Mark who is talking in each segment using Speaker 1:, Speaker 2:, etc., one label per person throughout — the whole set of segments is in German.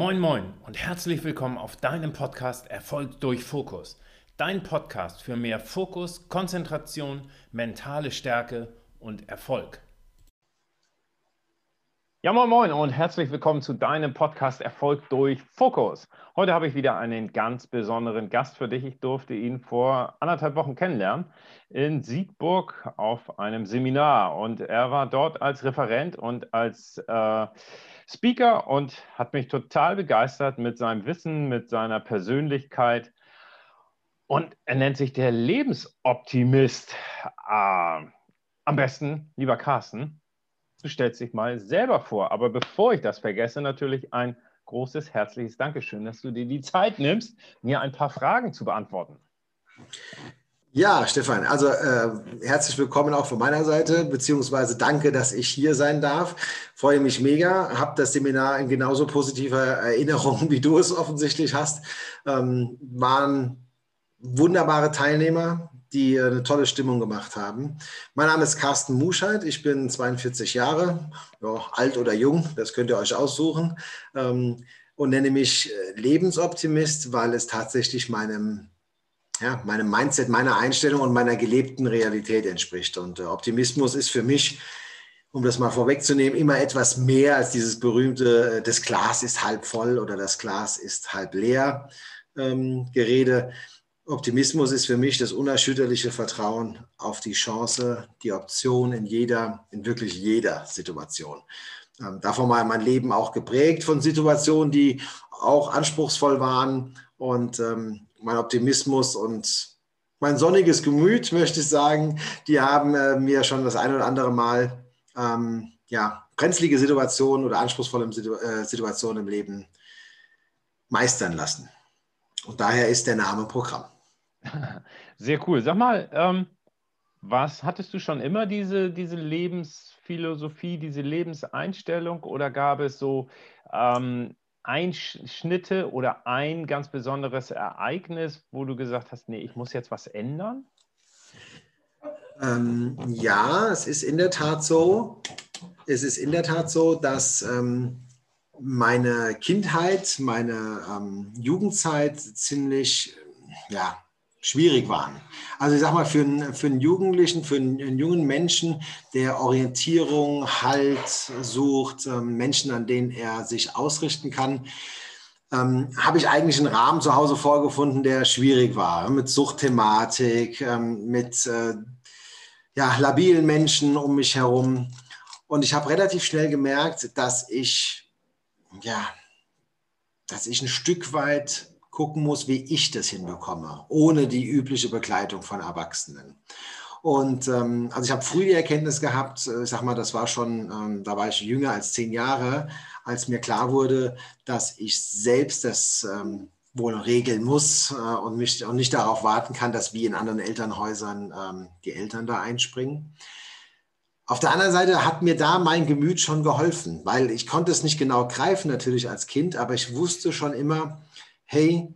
Speaker 1: Moin Moin und herzlich willkommen auf deinem Podcast Erfolg durch Fokus. Dein Podcast für mehr Fokus, Konzentration, mentale Stärke und Erfolg. Ja, moin moin und herzlich willkommen zu deinem Podcast Erfolg durch Fokus. Heute habe ich wieder einen ganz besonderen Gast für dich. Ich durfte ihn vor anderthalb Wochen kennenlernen in Siegburg auf einem Seminar und er war dort als Referent und als äh, Speaker und hat mich total begeistert mit seinem Wissen, mit seiner Persönlichkeit. Und er nennt sich der Lebensoptimist. Äh, am besten, lieber Carsten, du stellst dich mal selber vor. Aber bevor ich das vergesse, natürlich ein großes, herzliches Dankeschön, dass du dir die Zeit nimmst, mir ein paar Fragen zu beantworten.
Speaker 2: Ja, Stefan, also äh, herzlich willkommen auch von meiner Seite, beziehungsweise danke, dass ich hier sein darf. Freue mich mega, habe das Seminar in genauso positiver Erinnerung, wie du es offensichtlich hast. Ähm, waren wunderbare Teilnehmer, die äh, eine tolle Stimmung gemacht haben. Mein Name ist Carsten Muscheid, ich bin 42 Jahre, ja, alt oder jung, das könnt ihr euch aussuchen, ähm, und nenne mich äh, Lebensoptimist, weil es tatsächlich meinem, ja, meinem Mindset, meiner Einstellung und meiner gelebten Realität entspricht. Und äh, Optimismus ist für mich, um das mal vorwegzunehmen, immer etwas mehr als dieses berühmte, das Glas ist halb voll oder das Glas ist halb leer ähm, Gerede Optimismus ist für mich das unerschütterliche Vertrauen auf die Chance, die Option in jeder, in wirklich jeder Situation. Ähm, davon war mein Leben auch geprägt von Situationen, die auch anspruchsvoll waren. Und ähm, mein Optimismus und mein sonniges Gemüt, möchte ich sagen, die haben äh, mir schon das ein oder andere Mal ähm, ja, brenzlige Situationen oder anspruchsvolle Situ äh, Situationen im Leben meistern lassen. Und daher ist der Name Programm.
Speaker 1: Sehr cool. Sag mal, ähm, was hattest du schon immer diese, diese Lebensphilosophie, diese Lebenseinstellung oder gab es so ähm, Einschnitte oder ein ganz besonderes Ereignis, wo du gesagt hast, nee, ich muss jetzt was ändern?
Speaker 2: Ähm, ja, es ist in der Tat so. Es ist in der Tat so, dass ähm, meine Kindheit, meine ähm, Jugendzeit ziemlich ja, schwierig waren. Also ich sag mal, für einen, für einen Jugendlichen, für einen, einen jungen Menschen, der Orientierung, Halt sucht, ähm, Menschen, an denen er sich ausrichten kann, ähm, habe ich eigentlich einen Rahmen zu Hause vorgefunden, der schwierig war, mit Suchtthematik, ähm, mit äh, ja, labilen Menschen um mich herum. Und ich habe relativ schnell gemerkt, dass ich, ja, dass ich ein Stück weit gucken muss, wie ich das hinbekomme, ohne die übliche Begleitung von Erwachsenen. Und ähm, also ich habe früh die Erkenntnis gehabt, äh, ich sag mal, das war schon, ähm, da war ich jünger als zehn Jahre, als mir klar wurde, dass ich selbst das ähm, wohl regeln muss äh, und, mich, und nicht darauf warten kann, dass wie in anderen Elternhäusern ähm, die Eltern da einspringen. Auf der anderen Seite hat mir da mein Gemüt schon geholfen, weil ich konnte es nicht genau greifen natürlich als Kind, aber ich wusste schon immer, hey,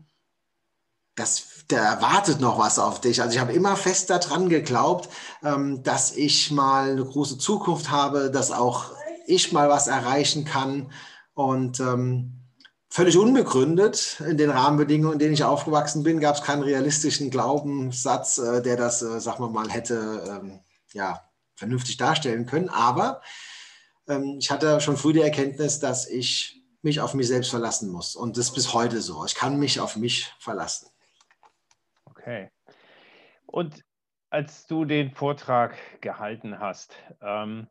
Speaker 2: das, da erwartet noch was auf dich. Also ich habe immer fest daran geglaubt, ähm, dass ich mal eine große Zukunft habe, dass auch ich mal was erreichen kann. Und ähm, völlig unbegründet in den Rahmenbedingungen, in denen ich aufgewachsen bin, gab es keinen realistischen Glaubenssatz, äh, der das, äh, sagen wir mal, hätte ähm, ja, vernünftig darstellen können. Aber ähm, ich hatte schon früh die Erkenntnis, dass ich mich auf mich selbst verlassen muss. Und das ist bis heute so. Ich kann mich auf mich verlassen.
Speaker 1: Okay. Und als du den Vortrag gehalten hast, ähm,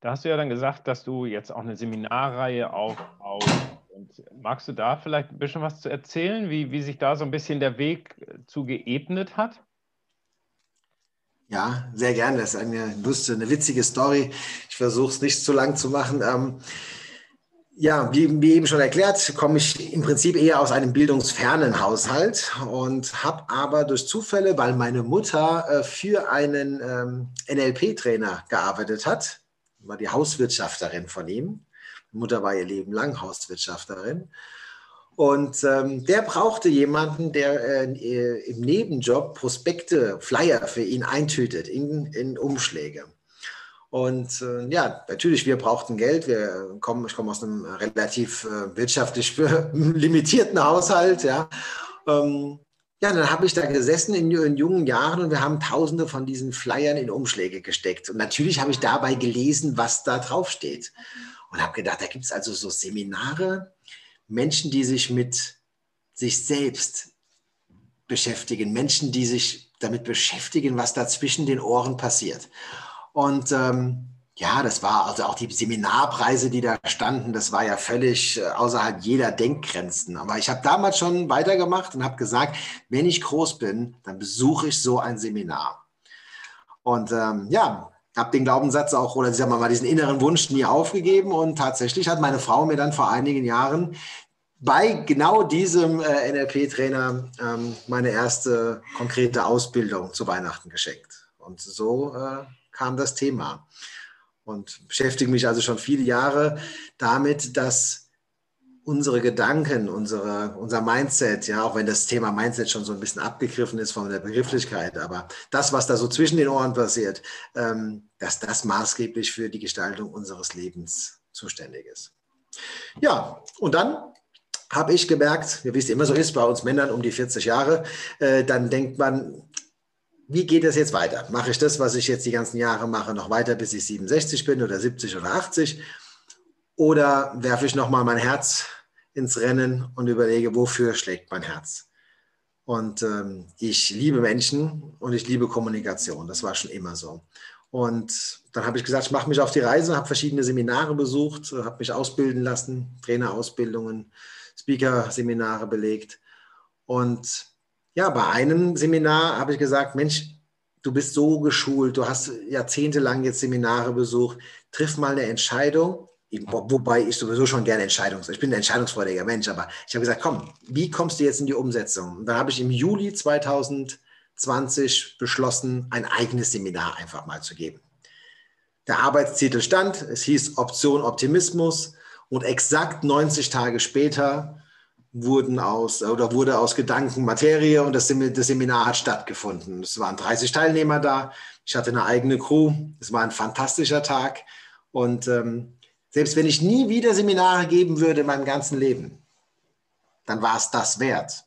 Speaker 1: da hast du ja dann gesagt, dass du jetzt auch eine Seminarreihe aufbaust. Und magst du da vielleicht ein bisschen was zu erzählen, wie, wie sich da so ein bisschen der Weg zu geebnet hat?
Speaker 2: Ja, sehr gerne. Das ist eine lustige, eine witzige Story. Ich versuche es nicht zu lang zu machen. Ähm, ja, wie, wie, eben schon erklärt, komme ich im Prinzip eher aus einem bildungsfernen Haushalt und habe aber durch Zufälle, weil meine Mutter äh, für einen ähm, NLP-Trainer gearbeitet hat, war die Hauswirtschafterin von ihm. Mutter war ihr Leben lang Hauswirtschafterin. Und ähm, der brauchte jemanden, der äh, im Nebenjob Prospekte, Flyer für ihn eintütet in, in Umschläge. Und äh, ja, natürlich, wir brauchten Geld. Wir kommen, ich komme aus einem relativ äh, wirtschaftlich limitierten Haushalt, ja. Ähm, ja, dann habe ich da gesessen in, in, jungen Jahren und wir haben tausende von diesen Flyern in Umschläge gesteckt. Und natürlich habe ich dabei gelesen, was da draufsteht. Und habe gedacht, da gibt es also so Seminare, Menschen, die sich mit sich selbst beschäftigen, Menschen, die sich damit beschäftigen, was da zwischen den Ohren passiert. Und ähm, ja, das war also auch die Seminarpreise, die da standen, das war ja völlig äh, außerhalb jeder Denkgrenzen. Aber ich habe damals schon weitergemacht und habe gesagt, wenn ich groß bin, dann besuche ich so ein Seminar. Und ähm, ja, habe den Glaubenssatz auch, oder sagen wir mal, diesen inneren Wunsch nie aufgegeben. Und tatsächlich hat meine Frau mir dann vor einigen Jahren bei genau diesem äh, NLP-Trainer ähm, meine erste konkrete Ausbildung zu Weihnachten geschenkt. Und so äh, kam das Thema und beschäftige mich also schon viele Jahre damit, dass unsere Gedanken, unsere, unser Mindset, ja, auch wenn das Thema Mindset schon so ein bisschen abgegriffen ist von der Begrifflichkeit, aber das, was da so zwischen den Ohren passiert, ähm, dass das maßgeblich für die Gestaltung unseres Lebens zuständig ist. Ja, und dann habe ich gemerkt, wie es immer so ist bei uns Männern um die 40 Jahre, äh, dann denkt man, wie geht es jetzt weiter? Mache ich das, was ich jetzt die ganzen Jahre mache, noch weiter, bis ich 67 bin oder 70 oder 80? Oder werfe ich nochmal mein Herz ins Rennen und überlege, wofür schlägt mein Herz? Und ähm, ich liebe Menschen und ich liebe Kommunikation. Das war schon immer so. Und dann habe ich gesagt, ich mache mich auf die Reise, habe verschiedene Seminare besucht, habe mich ausbilden lassen, Trainerausbildungen, Speaker-Seminare belegt. Und ja, bei einem Seminar habe ich gesagt, Mensch, du bist so geschult, du hast jahrzehntelang jetzt Seminare besucht, triff mal eine Entscheidung, wobei ich sowieso schon gerne Entscheidungs, ich bin ein entscheidungsfreudiger Mensch, aber ich habe gesagt, komm, wie kommst du jetzt in die Umsetzung? Und dann habe ich im Juli 2020 beschlossen, ein eigenes Seminar einfach mal zu geben. Der Arbeitstitel stand, es hieß Option Optimismus und exakt 90 Tage später wurden aus oder wurde aus Gedanken Materie und das, das Seminar hat stattgefunden. Es waren 30 Teilnehmer da. Ich hatte eine eigene Crew. Es war ein fantastischer Tag. Und ähm, selbst wenn ich nie wieder Seminare geben würde in meinem ganzen Leben, dann war es das wert.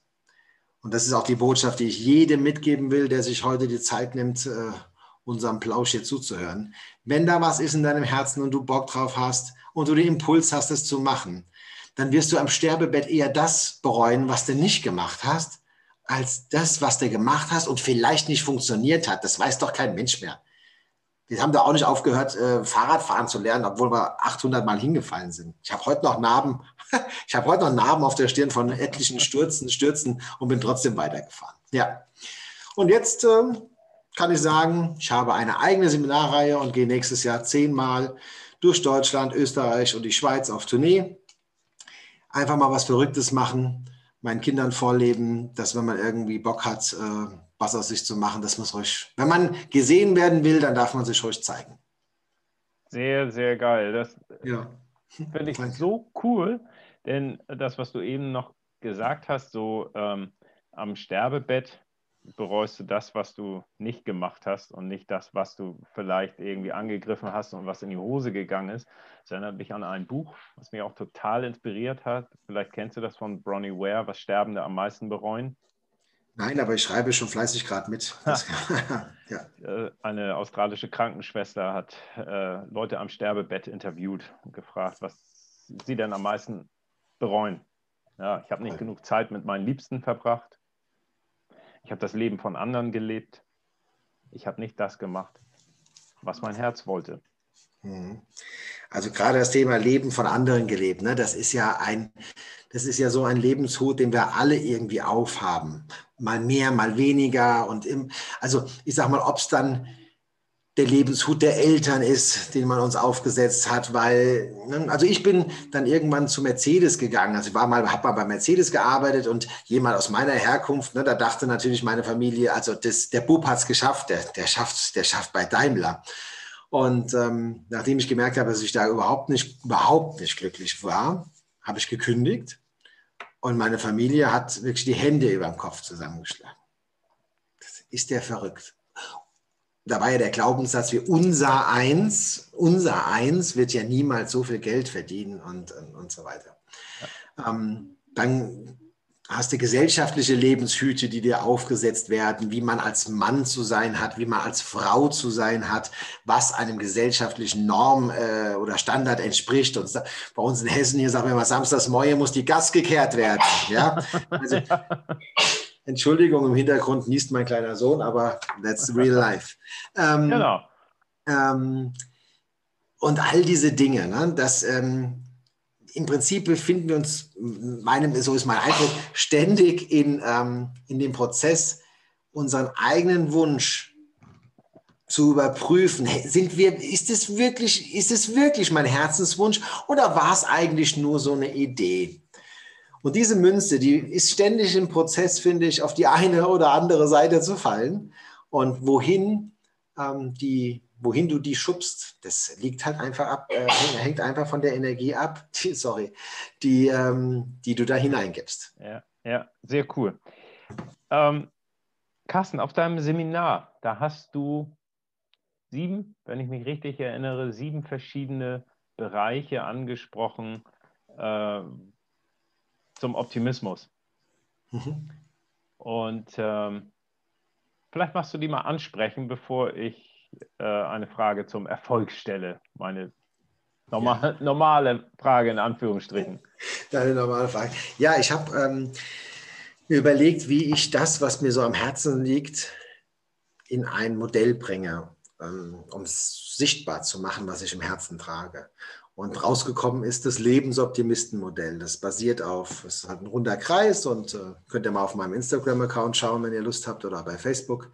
Speaker 2: Und das ist auch die Botschaft, die ich jedem mitgeben will, der sich heute die Zeit nimmt, äh, unserem Plausch hier zuzuhören. Wenn da was ist in deinem Herzen und du Bock drauf hast und du den Impuls hast, es zu machen, dann wirst du am Sterbebett eher das bereuen, was du nicht gemacht hast, als das, was du gemacht hast und vielleicht nicht funktioniert hat. Das weiß doch kein Mensch mehr. Wir haben da auch nicht aufgehört, äh, Fahrradfahren zu lernen, obwohl wir 800 Mal hingefallen sind. Ich habe heute noch Narben, ich habe heute noch Narben auf der Stirn von etlichen Stürzen, Stürzen und bin trotzdem weitergefahren. Ja. Und jetzt äh, kann ich sagen, ich habe eine eigene Seminarreihe und gehe nächstes Jahr zehnmal durch Deutschland, Österreich und die Schweiz auf Tournee einfach mal was Verrücktes machen, meinen Kindern vorleben, dass wenn man irgendwie Bock hat, äh, was aus sich zu machen, dass man es ruhig, wenn man gesehen werden will, dann darf man sich ruhig zeigen.
Speaker 1: Sehr, sehr geil. Das ja. finde ich so cool, denn das, was du eben noch gesagt hast, so ähm, am Sterbebett, bereust du das, was du nicht gemacht hast und nicht das, was du vielleicht irgendwie angegriffen hast und was in die Hose gegangen ist. Das erinnert mich an ein Buch, was mich auch total inspiriert hat. Vielleicht kennst du das von Bronnie Ware, was Sterbende am meisten bereuen.
Speaker 2: Nein, aber ich schreibe schon fleißig gerade mit.
Speaker 1: ja. Äh, eine australische Krankenschwester hat äh, Leute am Sterbebett interviewt und gefragt, was sie denn am meisten bereuen. Ja, ich habe nicht genug Zeit mit meinen Liebsten verbracht. Ich habe das Leben von anderen gelebt. Ich habe nicht das gemacht, was mein Herz wollte.
Speaker 2: Mhm. Also gerade das Thema Leben von anderen gelebt, ne, das ist ja ein, das ist ja so ein Lebenshut, den wir alle irgendwie aufhaben. Mal mehr, mal weniger. Und im, also ich sag mal, ob es dann der Lebenshut der Eltern ist, den man uns aufgesetzt hat, weil, ne, also ich bin dann irgendwann zu Mercedes gegangen. Also ich war mal, habe mal bei Mercedes gearbeitet und jemand aus meiner Herkunft, ne, da dachte natürlich meine Familie, also das, der Bub hat es geschafft, der, der schafft, der schafft bei Daimler. Und ähm, nachdem ich gemerkt habe, dass ich da überhaupt nicht, überhaupt nicht glücklich war, habe ich gekündigt und meine Familie hat wirklich die Hände über dem Kopf zusammengeschlagen. Das ist der verrückt. Da war ja der Glaubenssatz, wie unser Eins, unser Eins wird ja niemals so viel Geld verdienen und, und, und so weiter. Ja. Ähm, dann hast du gesellschaftliche Lebenshüte, die dir aufgesetzt werden, wie man als Mann zu sein hat, wie man als Frau zu sein hat, was einem gesellschaftlichen Norm äh, oder Standard entspricht. Und bei uns in Hessen hier sagen wir mal, samstags Moje muss die Gas gekehrt werden. Ja? Also, Entschuldigung, im Hintergrund niest mein kleiner Sohn, aber that's real life. Ähm, genau. Ähm, und all diese Dinge, ne, das, ähm, im Prinzip befinden wir uns, meinem, so ist mein Eindruck, ständig in, ähm, in dem Prozess, unseren eigenen Wunsch zu überprüfen. Sind wir, ist es wirklich, ist es wirklich mein Herzenswunsch oder war es eigentlich nur so eine Idee? Und diese Münze, die ist ständig im Prozess, finde ich, auf die eine oder andere Seite zu fallen. Und wohin ähm, die wohin du die schubst, das liegt halt einfach ab, äh, hängt einfach von der Energie ab, die, sorry, die, ähm, die du da hineingibst.
Speaker 1: Ja, ja sehr cool. Ähm, Carsten, auf deinem Seminar, da hast du sieben, wenn ich mich richtig erinnere, sieben verschiedene Bereiche angesprochen äh, zum Optimismus. Mhm. Und ähm, vielleicht machst du die mal ansprechen, bevor ich äh, eine Frage zum Erfolg stelle. Meine normal, ja. normale Frage in Anführungsstrichen.
Speaker 2: Deine normale Frage. Ja, ich habe ähm, mir überlegt, wie ich das, was mir so am Herzen liegt, in ein Modell bringe, ähm, um es sichtbar zu machen, was ich im Herzen trage. Und rausgekommen ist das Lebensoptimistenmodell. Das basiert auf, es hat ein runder Kreis und äh, könnt ihr mal auf meinem Instagram-Account schauen, wenn ihr Lust habt oder bei Facebook.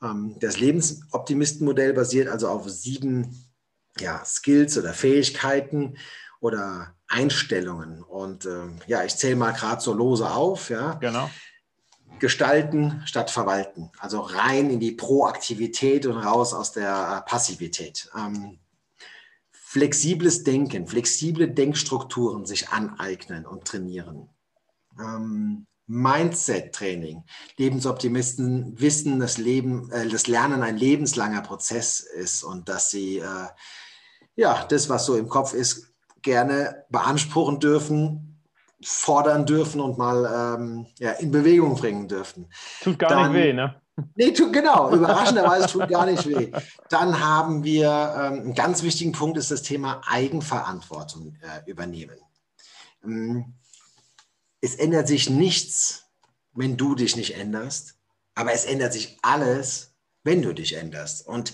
Speaker 2: Ähm, das Lebensoptimistenmodell basiert also auf sieben ja, Skills oder Fähigkeiten oder Einstellungen. Und ähm, ja, ich zähle mal gerade so lose auf. Ja.
Speaker 1: Genau.
Speaker 2: Gestalten statt verwalten. Also rein in die Proaktivität und raus aus der äh, Passivität. Ähm, flexibles Denken, flexible Denkstrukturen sich aneignen und trainieren. Ähm, Mindset-Training. Lebensoptimisten wissen, dass Leben, äh, das Lernen ein lebenslanger Prozess ist und dass sie äh, ja das, was so im Kopf ist, gerne beanspruchen dürfen, fordern dürfen und mal ähm, ja, in Bewegung bringen dürfen.
Speaker 1: Tut gar Dann, nicht weh, ne?
Speaker 2: Nee, tut, genau, überraschenderweise tut gar nicht weh. Dann haben wir ähm, einen ganz wichtigen Punkt, ist das Thema Eigenverantwortung äh, übernehmen. Ähm, es ändert sich nichts, wenn du dich nicht änderst, aber es ändert sich alles, wenn du dich änderst. Und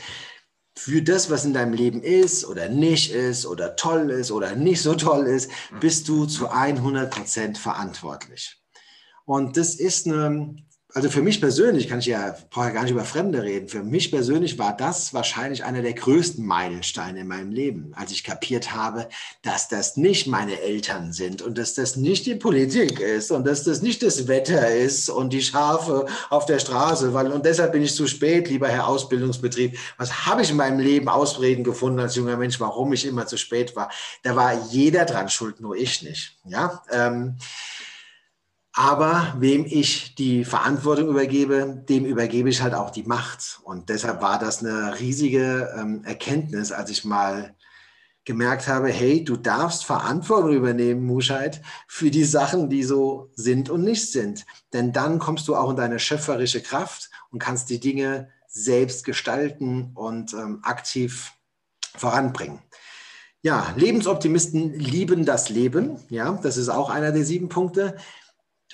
Speaker 2: für das, was in deinem Leben ist oder nicht ist oder toll ist oder nicht so toll ist, bist du zu 100 Prozent verantwortlich. Und das ist eine also für mich persönlich, kann ich ja, brauche ja gar nicht über Fremde reden, für mich persönlich war das wahrscheinlich einer der größten Meilensteine in meinem Leben, als ich kapiert habe, dass das nicht meine Eltern sind und dass das nicht die Politik ist und dass das nicht das Wetter ist und die Schafe auf der Straße, weil, und deshalb bin ich zu spät, lieber Herr Ausbildungsbetrieb. Was habe ich in meinem Leben Ausreden gefunden als junger Mensch, warum ich immer zu spät war? Da war jeder dran schuld, nur ich nicht. Ja, ähm, aber wem ich die Verantwortung übergebe, dem übergebe ich halt auch die Macht. Und deshalb war das eine riesige ähm, Erkenntnis, als ich mal gemerkt habe, hey, du darfst Verantwortung übernehmen, Muscheid, für die Sachen, die so sind und nicht sind. Denn dann kommst du auch in deine schöpferische Kraft und kannst die Dinge selbst gestalten und ähm, aktiv voranbringen. Ja, Lebensoptimisten lieben das Leben. Ja, das ist auch einer der sieben Punkte.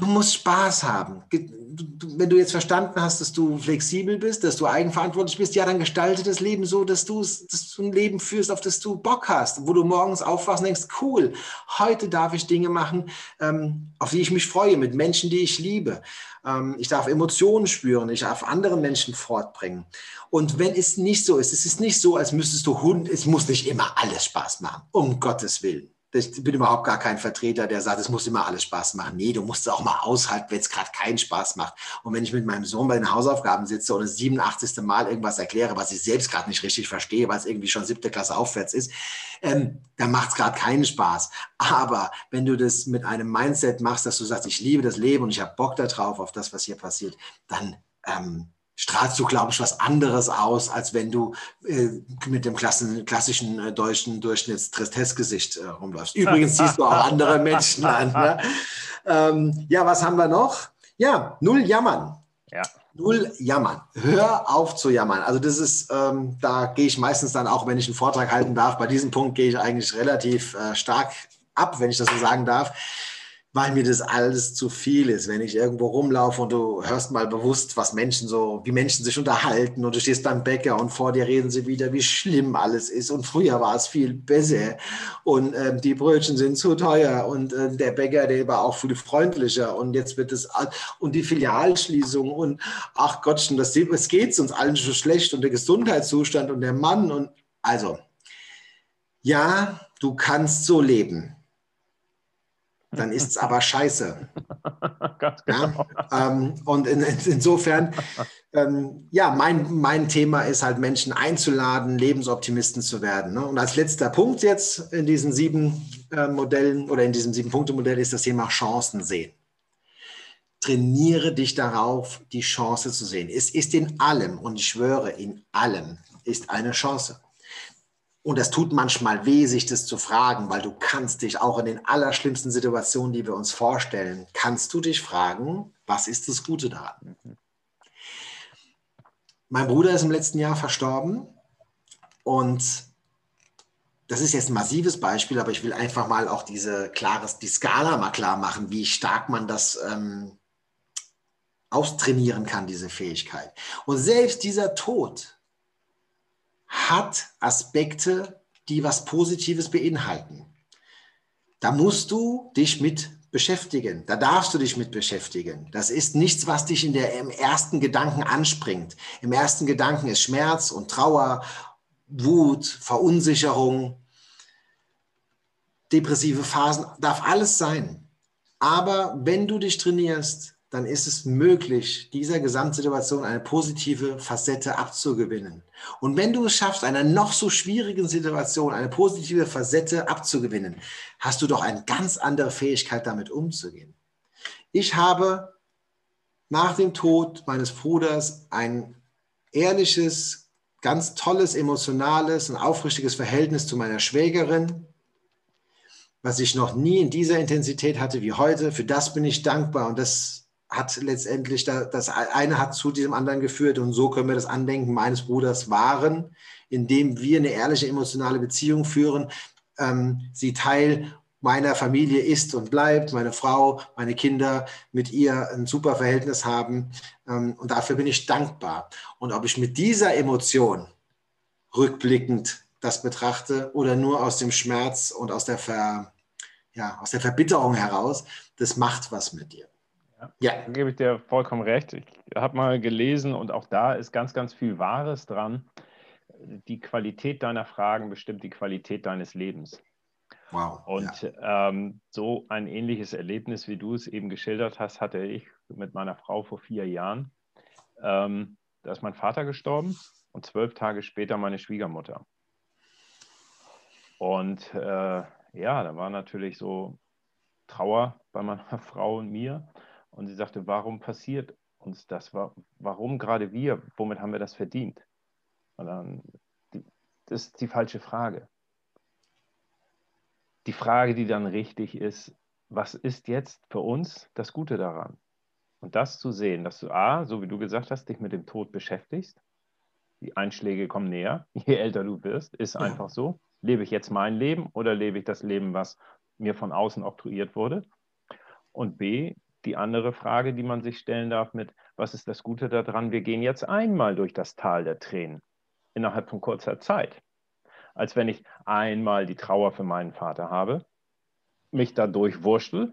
Speaker 2: Du musst Spaß haben. Wenn du jetzt verstanden hast, dass du flexibel bist, dass du eigenverantwortlich bist, ja, dann gestalte das Leben so, dass du, dass du ein Leben führst, auf das du Bock hast, wo du morgens aufwachst und denkst, cool, heute darf ich Dinge machen, ähm, auf die ich mich freue, mit Menschen, die ich liebe. Ähm, ich darf Emotionen spüren, ich darf andere Menschen fortbringen. Und wenn es nicht so ist, es ist nicht so, als müsstest du Hund, es muss nicht immer alles Spaß machen, um Gottes Willen ich bin überhaupt gar kein Vertreter, der sagt, es muss immer alles Spaß machen. Nee, du musst es auch mal aushalten, wenn es gerade keinen Spaß macht. Und wenn ich mit meinem Sohn bei den Hausaufgaben sitze und das 87. Mal irgendwas erkläre, was ich selbst gerade nicht richtig verstehe, weil es irgendwie schon siebte Klasse aufwärts ist, ähm, dann macht es gerade keinen Spaß. Aber wenn du das mit einem Mindset machst, dass du sagst, ich liebe das Leben und ich habe Bock darauf, auf das, was hier passiert, dann ähm, strahlst du, glaube ich, was anderes aus, als wenn du äh, mit dem klassischen, klassischen äh, deutschen Durchschnitts-Tristesse-Gesicht äh, rumläufst. Übrigens siehst du auch andere Menschen an. Ne? Ähm, ja, was haben wir noch? Ja, null Jammern.
Speaker 1: Ja.
Speaker 2: Null jammern. Hör auf zu jammern. Also das ist, ähm, da gehe ich meistens dann auch, wenn ich einen Vortrag halten darf, bei diesem Punkt gehe ich eigentlich relativ äh, stark ab, wenn ich das so sagen darf weil mir das alles zu viel ist. Wenn ich irgendwo rumlaufe und du hörst mal bewusst, was Menschen so, wie Menschen sich unterhalten und du stehst beim Bäcker und vor dir reden sie wieder, wie schlimm alles ist. Und früher war es viel besser. Und äh, die Brötchen sind zu teuer und äh, der Bäcker, der war auch viel freundlicher. Und jetzt wird es und die Filialschließung und ach Gottchen, das, es geht uns allen so schlecht und der Gesundheitszustand und der Mann und also ja, du kannst so leben dann ist es aber scheiße. genau. ja? ähm, und in, in, insofern, ähm, ja, mein, mein Thema ist halt, Menschen einzuladen, Lebensoptimisten zu werden. Ne? Und als letzter Punkt jetzt in diesen sieben äh, Modellen oder in diesem sieben-Punkte-Modell ist das Thema Chancen sehen. Trainiere dich darauf, die Chance zu sehen. Es ist in allem, und ich schwöre, in allem ist eine Chance. Und das tut manchmal weh, sich das zu fragen, weil du kannst dich auch in den allerschlimmsten Situationen, die wir uns vorstellen, kannst du dich fragen, was ist das Gute daran? Mein Bruder ist im letzten Jahr verstorben und das ist jetzt ein massives Beispiel, aber ich will einfach mal auch diese klares, die Skala mal klar machen, wie stark man das ähm, austrainieren kann, diese Fähigkeit. Und selbst dieser Tod hat Aspekte, die was Positives beinhalten. Da musst du dich mit beschäftigen. Da darfst du dich mit beschäftigen. Das ist nichts, was dich in der, im ersten Gedanken anspringt. Im ersten Gedanken ist Schmerz und Trauer, Wut, Verunsicherung, depressive Phasen, darf alles sein. Aber wenn du dich trainierst, dann ist es möglich, dieser Gesamtsituation eine positive Facette abzugewinnen. Und wenn du es schaffst, einer noch so schwierigen Situation eine positive Facette abzugewinnen, hast du doch eine ganz andere Fähigkeit, damit umzugehen. Ich habe nach dem Tod meines Bruders ein ehrliches, ganz tolles, emotionales und aufrichtiges Verhältnis zu meiner Schwägerin, was ich noch nie in dieser Intensität hatte wie heute. Für das bin ich dankbar und das hat letztendlich da, das eine hat zu diesem anderen geführt und so können wir das Andenken meines Bruders wahren, indem wir eine ehrliche emotionale Beziehung führen. Ähm, sie Teil meiner Familie ist und bleibt, meine Frau, meine Kinder mit ihr ein super Verhältnis haben ähm, und dafür bin ich dankbar. Und ob ich mit dieser Emotion rückblickend das betrachte oder nur aus dem Schmerz und aus der, Ver, ja, aus der Verbitterung heraus, das macht was mit dir.
Speaker 1: Ja, da gebe ich dir vollkommen recht. Ich habe mal gelesen und auch da ist ganz, ganz viel Wahres dran. Die Qualität deiner Fragen bestimmt die Qualität deines Lebens. Wow. Und ja. ähm, so ein ähnliches Erlebnis, wie du es eben geschildert hast, hatte ich mit meiner Frau vor vier Jahren. Ähm, da ist mein Vater gestorben und zwölf Tage später meine Schwiegermutter. Und äh, ja, da war natürlich so Trauer bei meiner Frau und mir. Und sie sagte, warum passiert uns das? Warum gerade wir? Womit haben wir das verdient? Und dann, das ist die falsche Frage. Die Frage, die dann richtig ist, was ist jetzt für uns das Gute daran? Und das zu sehen, dass du A, so wie du gesagt hast, dich mit dem Tod beschäftigst. Die Einschläge kommen näher, je älter du wirst, ist einfach so. Lebe ich jetzt mein Leben oder lebe ich das Leben, was mir von außen oktroyiert wurde? Und B, die andere Frage, die man sich stellen darf mit, was ist das Gute daran? Wir gehen jetzt einmal durch das Tal der Tränen innerhalb von kurzer Zeit. Als wenn ich einmal die Trauer für meinen Vater habe, mich da durchwurschtel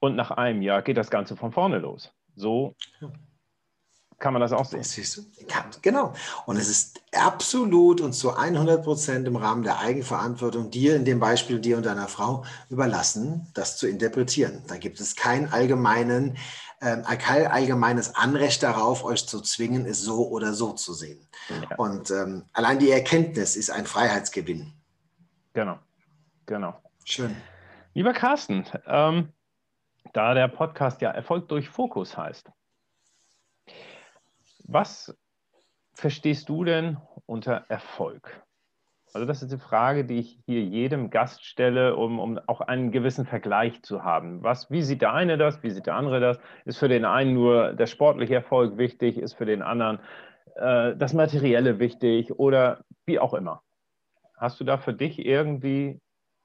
Speaker 1: und nach einem Jahr geht das Ganze von vorne los. So kann man das auch sehen.
Speaker 2: Genau. Und es ist absolut und zu 100 Prozent im Rahmen der Eigenverantwortung dir in dem Beispiel dir und deiner Frau überlassen, das zu interpretieren. Da gibt es kein allgemeinen, äh, kein allgemeines Anrecht darauf, euch zu zwingen, es so oder so zu sehen. Ja. Und ähm, allein die Erkenntnis ist ein Freiheitsgewinn.
Speaker 1: Genau, genau.
Speaker 2: Schön.
Speaker 1: Lieber Carsten, ähm, da der Podcast ja Erfolg durch Fokus heißt, Was verstehst du denn unter Erfolg? Also das ist die Frage, die ich hier jedem Gast stelle, um, um auch einen gewissen Vergleich zu haben. Was, wie sieht der eine das, wie sieht der andere das? Ist für den einen nur der sportliche Erfolg wichtig, ist für den anderen äh, das Materielle wichtig oder wie auch immer? Hast du da für dich irgendwie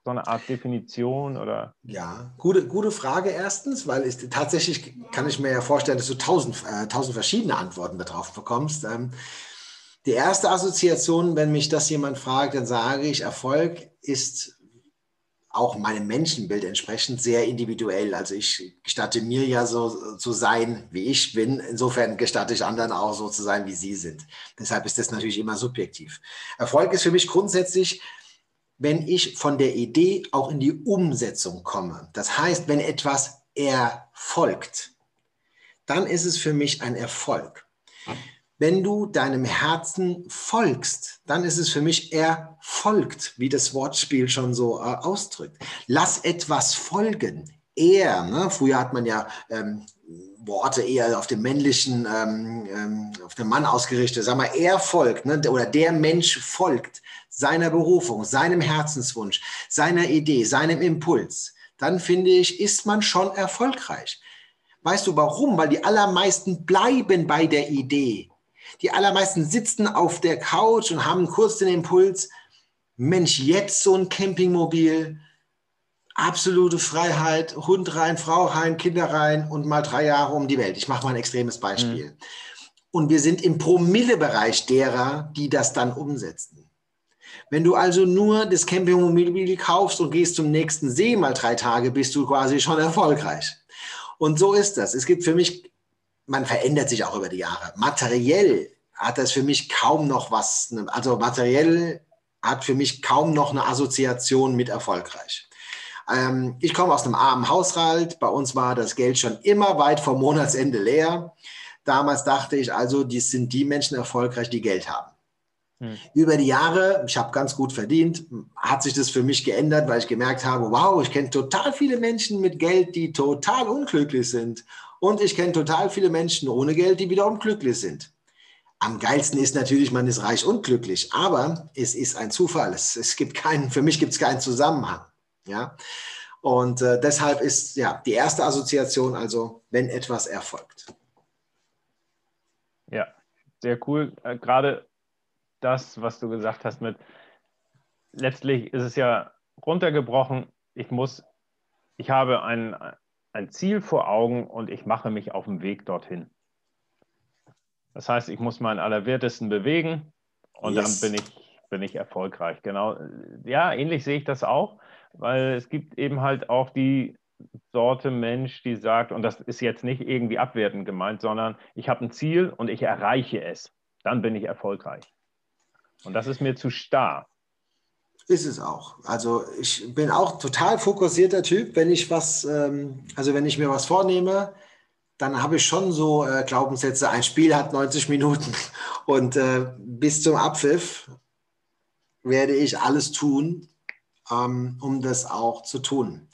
Speaker 1: so eine Art Definition oder?
Speaker 2: Ja, gute, gute Frage erstens, weil es, tatsächlich kann ich mir ja vorstellen, dass du tausend, äh, tausend verschiedene Antworten darauf bekommst. Ähm, die erste Assoziation, wenn mich das jemand fragt, dann sage ich, Erfolg ist auch meinem Menschenbild entsprechend sehr individuell. Also ich gestatte mir ja so zu sein, wie ich bin. Insofern gestatte ich anderen auch so zu sein, wie sie sind. Deshalb ist das natürlich immer subjektiv. Erfolg ist für mich grundsätzlich, wenn ich von der Idee auch in die Umsetzung komme. Das heißt, wenn etwas erfolgt, dann ist es für mich ein Erfolg. Wenn du deinem Herzen folgst, dann ist es für mich erfolgt, wie das Wortspiel schon so äh, ausdrückt. Lass etwas folgen. Er, ne? früher hat man ja ähm, Worte eher auf den männlichen, ähm, ähm, auf den Mann ausgerichtet. Sag mal, er folgt, ne? oder der Mensch folgt seiner Berufung, seinem Herzenswunsch, seiner Idee, seinem Impuls. Dann finde ich, ist man schon erfolgreich. Weißt du warum? Weil die allermeisten bleiben bei der Idee. Die allermeisten sitzen auf der Couch und haben kurz den Impuls, Mensch, jetzt so ein Campingmobil, absolute Freiheit, Hund rein, Frau rein, Kinder rein und mal drei Jahre um die Welt. Ich mache mal ein extremes Beispiel. Mhm. Und wir sind im Promillebereich derer, die das dann umsetzen. Wenn du also nur das Campingmobil kaufst und gehst zum nächsten See mal drei Tage, bist du quasi schon erfolgreich. Und so ist das. Es gibt für mich man verändert sich auch über die Jahre. Materiell hat das für mich kaum noch was, also materiell hat für mich kaum noch eine Assoziation mit erfolgreich. Ähm, ich komme aus einem armen Haushalt. Bei uns war das Geld schon immer weit vom Monatsende leer. Damals dachte ich also, dies sind die Menschen erfolgreich, die Geld haben. Hm. Über die Jahre, ich habe ganz gut verdient, hat sich das für mich geändert, weil ich gemerkt habe, wow, ich kenne total viele Menschen mit Geld, die total unglücklich sind. Und ich kenne total viele Menschen ohne Geld, die wiederum glücklich sind. Am geilsten ist natürlich, man ist reich und glücklich, aber es ist ein Zufall. Es, es gibt keinen, für mich gibt es keinen Zusammenhang. Ja? Und äh, deshalb ist ja die erste Assoziation also, wenn etwas erfolgt.
Speaker 1: Ja, sehr cool. Äh, gerade das, was du gesagt hast mit, letztlich ist es ja runtergebrochen, ich muss, ich habe ein, ein Ziel vor Augen und ich mache mich auf den Weg dorthin. Das heißt, ich muss meinen Allerwertesten bewegen und yes. dann bin ich, bin ich erfolgreich. Genau. Ja, ähnlich sehe ich das auch, weil es gibt eben halt auch die Sorte Mensch, die sagt, und das ist jetzt nicht irgendwie abwertend gemeint, sondern ich habe ein Ziel und ich erreiche es. Dann bin ich erfolgreich. Und das ist mir zu starr.
Speaker 2: Ist es auch. Also ich bin auch total fokussierter Typ. Wenn ich was, ähm, also wenn ich mir was vornehme, dann habe ich schon so äh, Glaubenssätze. Ein Spiel hat 90 Minuten und äh, bis zum Abpfiff werde ich alles tun, ähm, um das auch zu tun.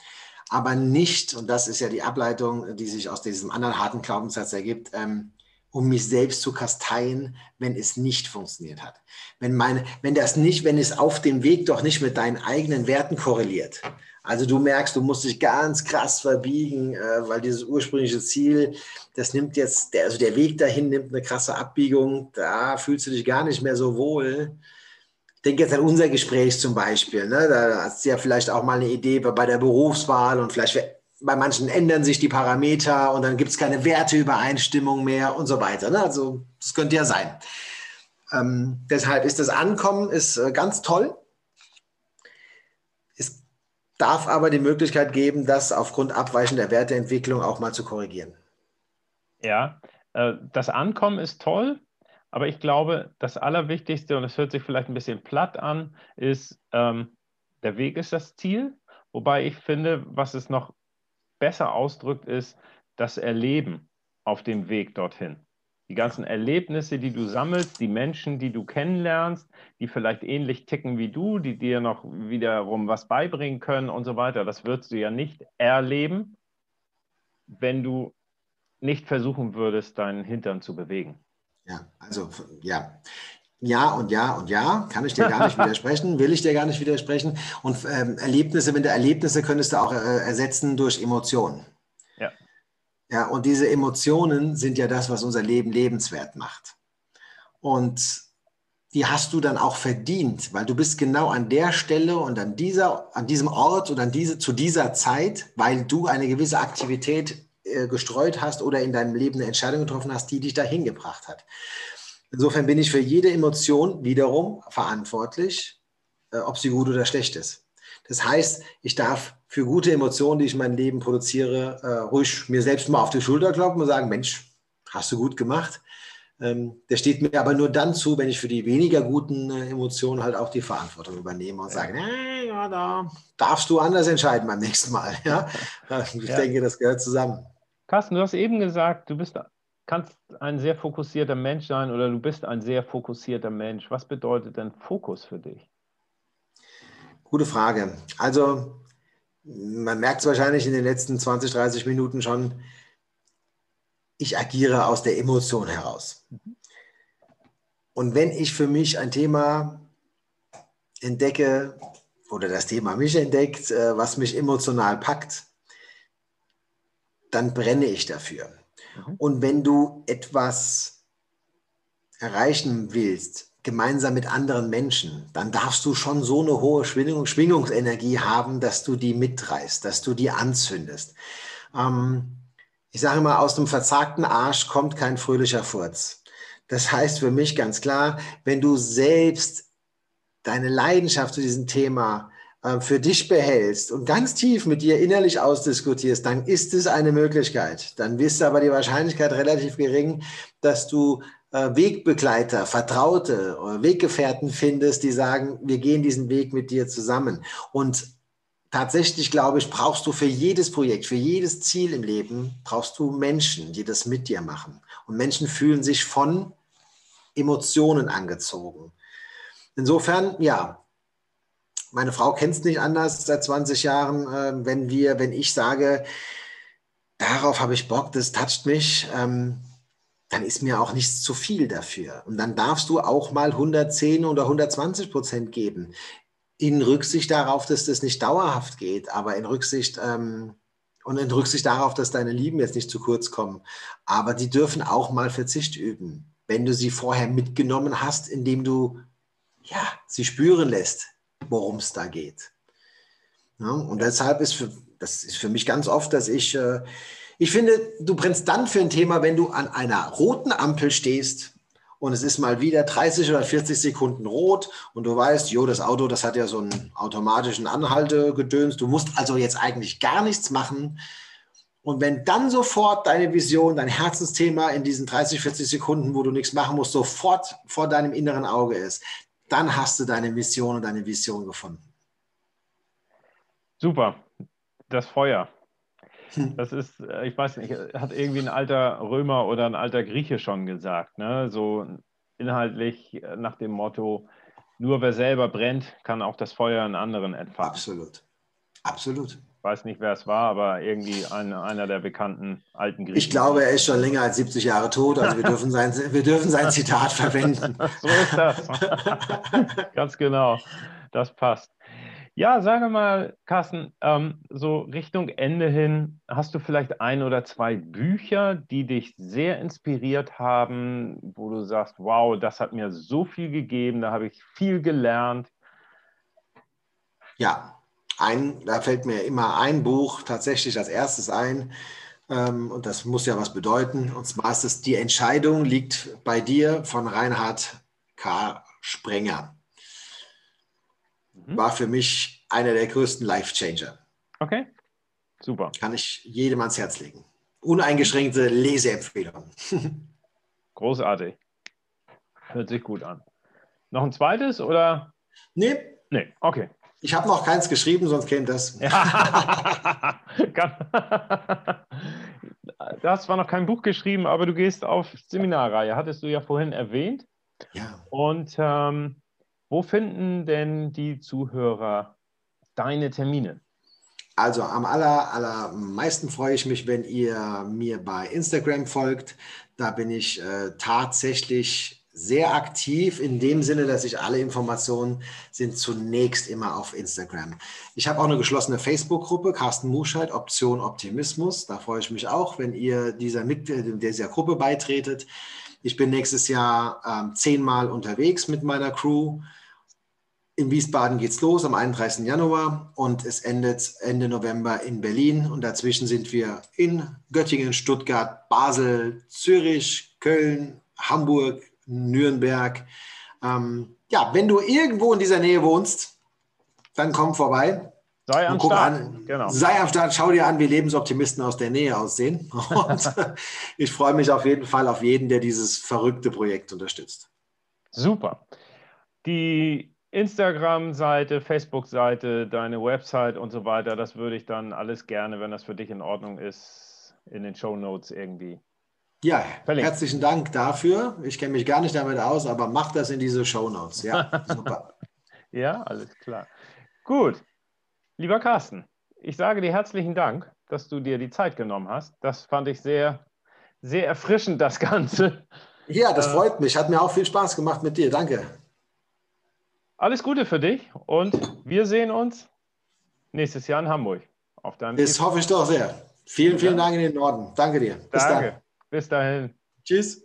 Speaker 2: Aber nicht, und das ist ja die Ableitung, die sich aus diesem anderen harten Glaubenssatz ergibt, ähm, um mich selbst zu kasteien, wenn es nicht funktioniert hat. Wenn, meine, wenn das nicht, wenn es auf dem Weg doch nicht mit deinen eigenen Werten korreliert. Also du merkst, du musst dich ganz krass verbiegen, äh, weil dieses ursprüngliche Ziel, das nimmt jetzt, der, also der Weg dahin nimmt eine krasse Abbiegung, da fühlst du dich gar nicht mehr so wohl. Denke jetzt an unser Gespräch zum Beispiel. Ne? Da hast du ja vielleicht auch mal eine Idee bei der Berufswahl und vielleicht bei manchen ändern sich die Parameter und dann gibt es keine Werteübereinstimmung mehr und so weiter. Ne? Also das könnte ja sein. Ähm, deshalb ist das Ankommen ist, äh, ganz toll. Es darf aber die Möglichkeit geben, das aufgrund abweichender Werteentwicklung auch mal zu korrigieren.
Speaker 1: Ja, äh, das Ankommen ist toll, aber ich glaube, das Allerwichtigste, und es hört sich vielleicht ein bisschen platt an, ist, ähm, der Weg ist das Ziel. Wobei ich finde, was es noch besser ausdrückt, ist das Erleben auf dem Weg dorthin. Die ganzen Erlebnisse, die du sammelst, die Menschen, die du kennenlernst, die vielleicht ähnlich ticken wie du, die dir noch wiederum was beibringen können und so weiter, das würdest du ja nicht erleben, wenn du nicht versuchen würdest, deinen Hintern zu bewegen.
Speaker 2: Ja, also ja. Ja und ja und ja, kann ich dir gar nicht widersprechen, will ich dir gar nicht widersprechen. Und ähm, Erlebnisse, wenn du Erlebnisse könntest du auch äh, ersetzen durch Emotionen.
Speaker 1: Ja.
Speaker 2: Ja, und diese Emotionen sind ja das, was unser Leben lebenswert macht. Und die hast du dann auch verdient, weil du bist genau an der Stelle und an dieser, an diesem Ort und an diese, zu dieser Zeit, weil du eine gewisse Aktivität äh, gestreut hast oder in deinem Leben eine Entscheidung getroffen hast, die dich dahin gebracht hat. Insofern bin ich für jede Emotion wiederum verantwortlich, äh, ob sie gut oder schlecht ist. Das heißt, ich darf für gute Emotionen, die ich in meinem Leben produziere, äh, ruhig mir selbst mal auf die Schulter klopfen und sagen, Mensch, hast du gut gemacht. Ähm, der steht mir aber nur dann zu, wenn ich für die weniger guten äh, Emotionen halt auch die Verantwortung übernehme und sage, nee, ja, da darfst du anders entscheiden beim nächsten Mal. Ja? Ich ja. denke, das gehört zusammen.
Speaker 1: Carsten, du hast eben gesagt, du bist kannst ein sehr fokussierter Mensch sein oder du bist ein sehr fokussierter Mensch. Was bedeutet denn Fokus für dich?
Speaker 2: Gute Frage. Also, man merkt es wahrscheinlich in den letzten 20, 30 Minuten schon, ich agiere aus der Emotion heraus. Und wenn ich für mich ein Thema entdecke oder das Thema mich entdeckt, äh, was mich emotional packt, dann brenne ich dafür. Mhm. Und wenn du etwas erreichen willst, gemeinsam mit anderen Menschen, dann darfst du schon so eine hohe Schwingung, Schwingungsenergie haben, dass du die mitreißt, dass du die anzündest. Ähm, ich sage mal, aus dem verzagten Arsch kommt kein fröhlicher Furz. Das heißt für mich ganz klar, wenn du selbst deine Leidenschaft zu diesem Thema äh, für dich behältst und ganz tief mit dir innerlich ausdiskutierst, dann ist es eine Möglichkeit. Dann ist aber die Wahrscheinlichkeit relativ gering, dass du äh, Wegbegleiter, Vertraute oder Weggefährten findest, die sagen, wir gehen diesen Weg mit dir zusammen. Und tatsächlich, glaube ich, brauchst du für jedes Projekt, für jedes Ziel im Leben, brauchst du Menschen, die das mit dir machen. Und Menschen fühlen sich von Emotionen angezogen. Insofern, ja, meine Frau kennt es nicht anders seit 20 Jahren, äh, wenn wir, wenn ich sage, darauf habe ich Bock, das toucht mich, ähm, dann ist mir auch nichts zu viel dafür. Und dann darfst du auch mal 110 oder 120 Prozent geben. In Rücksicht darauf, dass das nicht dauerhaft geht, aber in Rücksicht ähm, und in Rücksicht darauf, dass deine Lieben jetzt nicht zu kurz kommen. Aber die dürfen auch mal Verzicht üben, wenn du sie vorher mitgenommen hast, indem du ja, sie spüren lässt, worum es da geht. Ja, und deshalb ist für, das ist für mich ganz oft, dass ich, äh, ich finde, du brennst dann für ein Thema, wenn du an einer roten Ampel stehst und es ist mal wieder 30 oder 40 Sekunden rot und du weißt, jo, das Auto, das hat ja so einen automatischen Anhaltegedöns, du musst also jetzt eigentlich gar nichts machen. Und wenn dann sofort deine Vision, dein Herzensthema in diesen 30, 40 Sekunden, wo du nichts machen musst, sofort vor deinem inneren Auge ist, dann hast du deine Mission und deine Vision gefunden.
Speaker 1: Super. Das Feuer. Hm. Das ist, äh, ich weiß nicht, hat irgendwie ein alter Römer oder ein alter Grieche schon gesagt. Ne? So inhaltlich äh, nach dem Motto, nur wer selber brennt, kann auch das Feuer in anderen entfachen.
Speaker 2: Absolut. Absolut
Speaker 1: weiß nicht, wer es war, aber irgendwie ein, einer der bekannten alten
Speaker 2: Griechen. Ich glaube, er ist schon länger als 70 Jahre tot, also wir dürfen sein, wir dürfen sein Zitat verwenden.
Speaker 1: so ist das. Ganz genau. Das passt. Ja, sage mal, Carsten, ähm, so Richtung Ende hin, hast du vielleicht ein oder zwei Bücher, die dich sehr inspiriert haben, wo du sagst, wow, das hat mir so viel gegeben, da habe ich viel gelernt?
Speaker 2: Ja, ein, da fällt mir immer ein Buch tatsächlich als erstes ein. Ähm, und das muss ja was bedeuten. Und zwar ist es Die Entscheidung liegt bei dir von Reinhard K. Sprenger. Mhm. War für mich einer der größten Life-Changer.
Speaker 1: Okay, super.
Speaker 2: Kann ich jedem ans Herz legen. Uneingeschränkte Leseempfehlung.
Speaker 1: Großartig. Hört sich gut an. Noch ein zweites oder?
Speaker 2: Nee.
Speaker 1: Nee, okay.
Speaker 2: Ich habe noch keins geschrieben, sonst käme das. du
Speaker 1: hast zwar noch kein Buch geschrieben, aber du gehst auf Seminarreihe, hattest du ja vorhin erwähnt.
Speaker 2: Ja.
Speaker 1: Und ähm, wo finden denn die Zuhörer deine Termine?
Speaker 2: Also am aller, allermeisten freue ich mich, wenn ihr mir bei Instagram folgt. Da bin ich äh, tatsächlich sehr aktiv in dem Sinne, dass ich alle Informationen sind zunächst immer auf Instagram. Ich habe auch eine geschlossene Facebook-Gruppe, Carsten Muscheid, Option Optimismus. Da freue ich mich auch, wenn ihr dieser, Mitglied, dieser Gruppe beitretet. Ich bin nächstes Jahr ähm, zehnmal unterwegs mit meiner Crew. In Wiesbaden geht es los am 31. Januar und es endet Ende November in Berlin. Und dazwischen sind wir in Göttingen, Stuttgart, Basel, Zürich, Köln, Hamburg, Nürnberg. Ähm, ja, wenn du irgendwo in dieser Nähe wohnst, dann komm vorbei.
Speaker 1: Sei am Start.
Speaker 2: An, genau. Sei am Start, schau dir an, wie Lebensoptimisten aus der Nähe aussehen. Und ich freue mich auf jeden Fall auf jeden, der dieses verrückte Projekt unterstützt.
Speaker 1: Super. Die Instagram-Seite, Facebook-Seite, deine Website und so weiter, das würde ich dann alles gerne, wenn das für dich in Ordnung ist, in den Show Notes irgendwie.
Speaker 2: Ja, verlinken. herzlichen Dank dafür. Ich kenne mich gar nicht damit aus, aber mach das in diese Show Notes. Ja, super.
Speaker 1: ja, alles klar. Gut. Lieber Carsten, ich sage dir herzlichen Dank, dass du dir die Zeit genommen hast. Das fand ich sehr, sehr erfrischend, das Ganze.
Speaker 2: Ja, das äh, freut mich. Hat mir auch viel Spaß gemacht mit dir. Danke.
Speaker 1: Alles Gute für dich und wir sehen uns nächstes Jahr in Hamburg.
Speaker 2: Auf deinem das hoffe ich doch sehr. Vielen, vielen Dank in den Norden. Danke dir.
Speaker 1: Bis Danke. Dann. Bis dahin.
Speaker 2: Tschüss.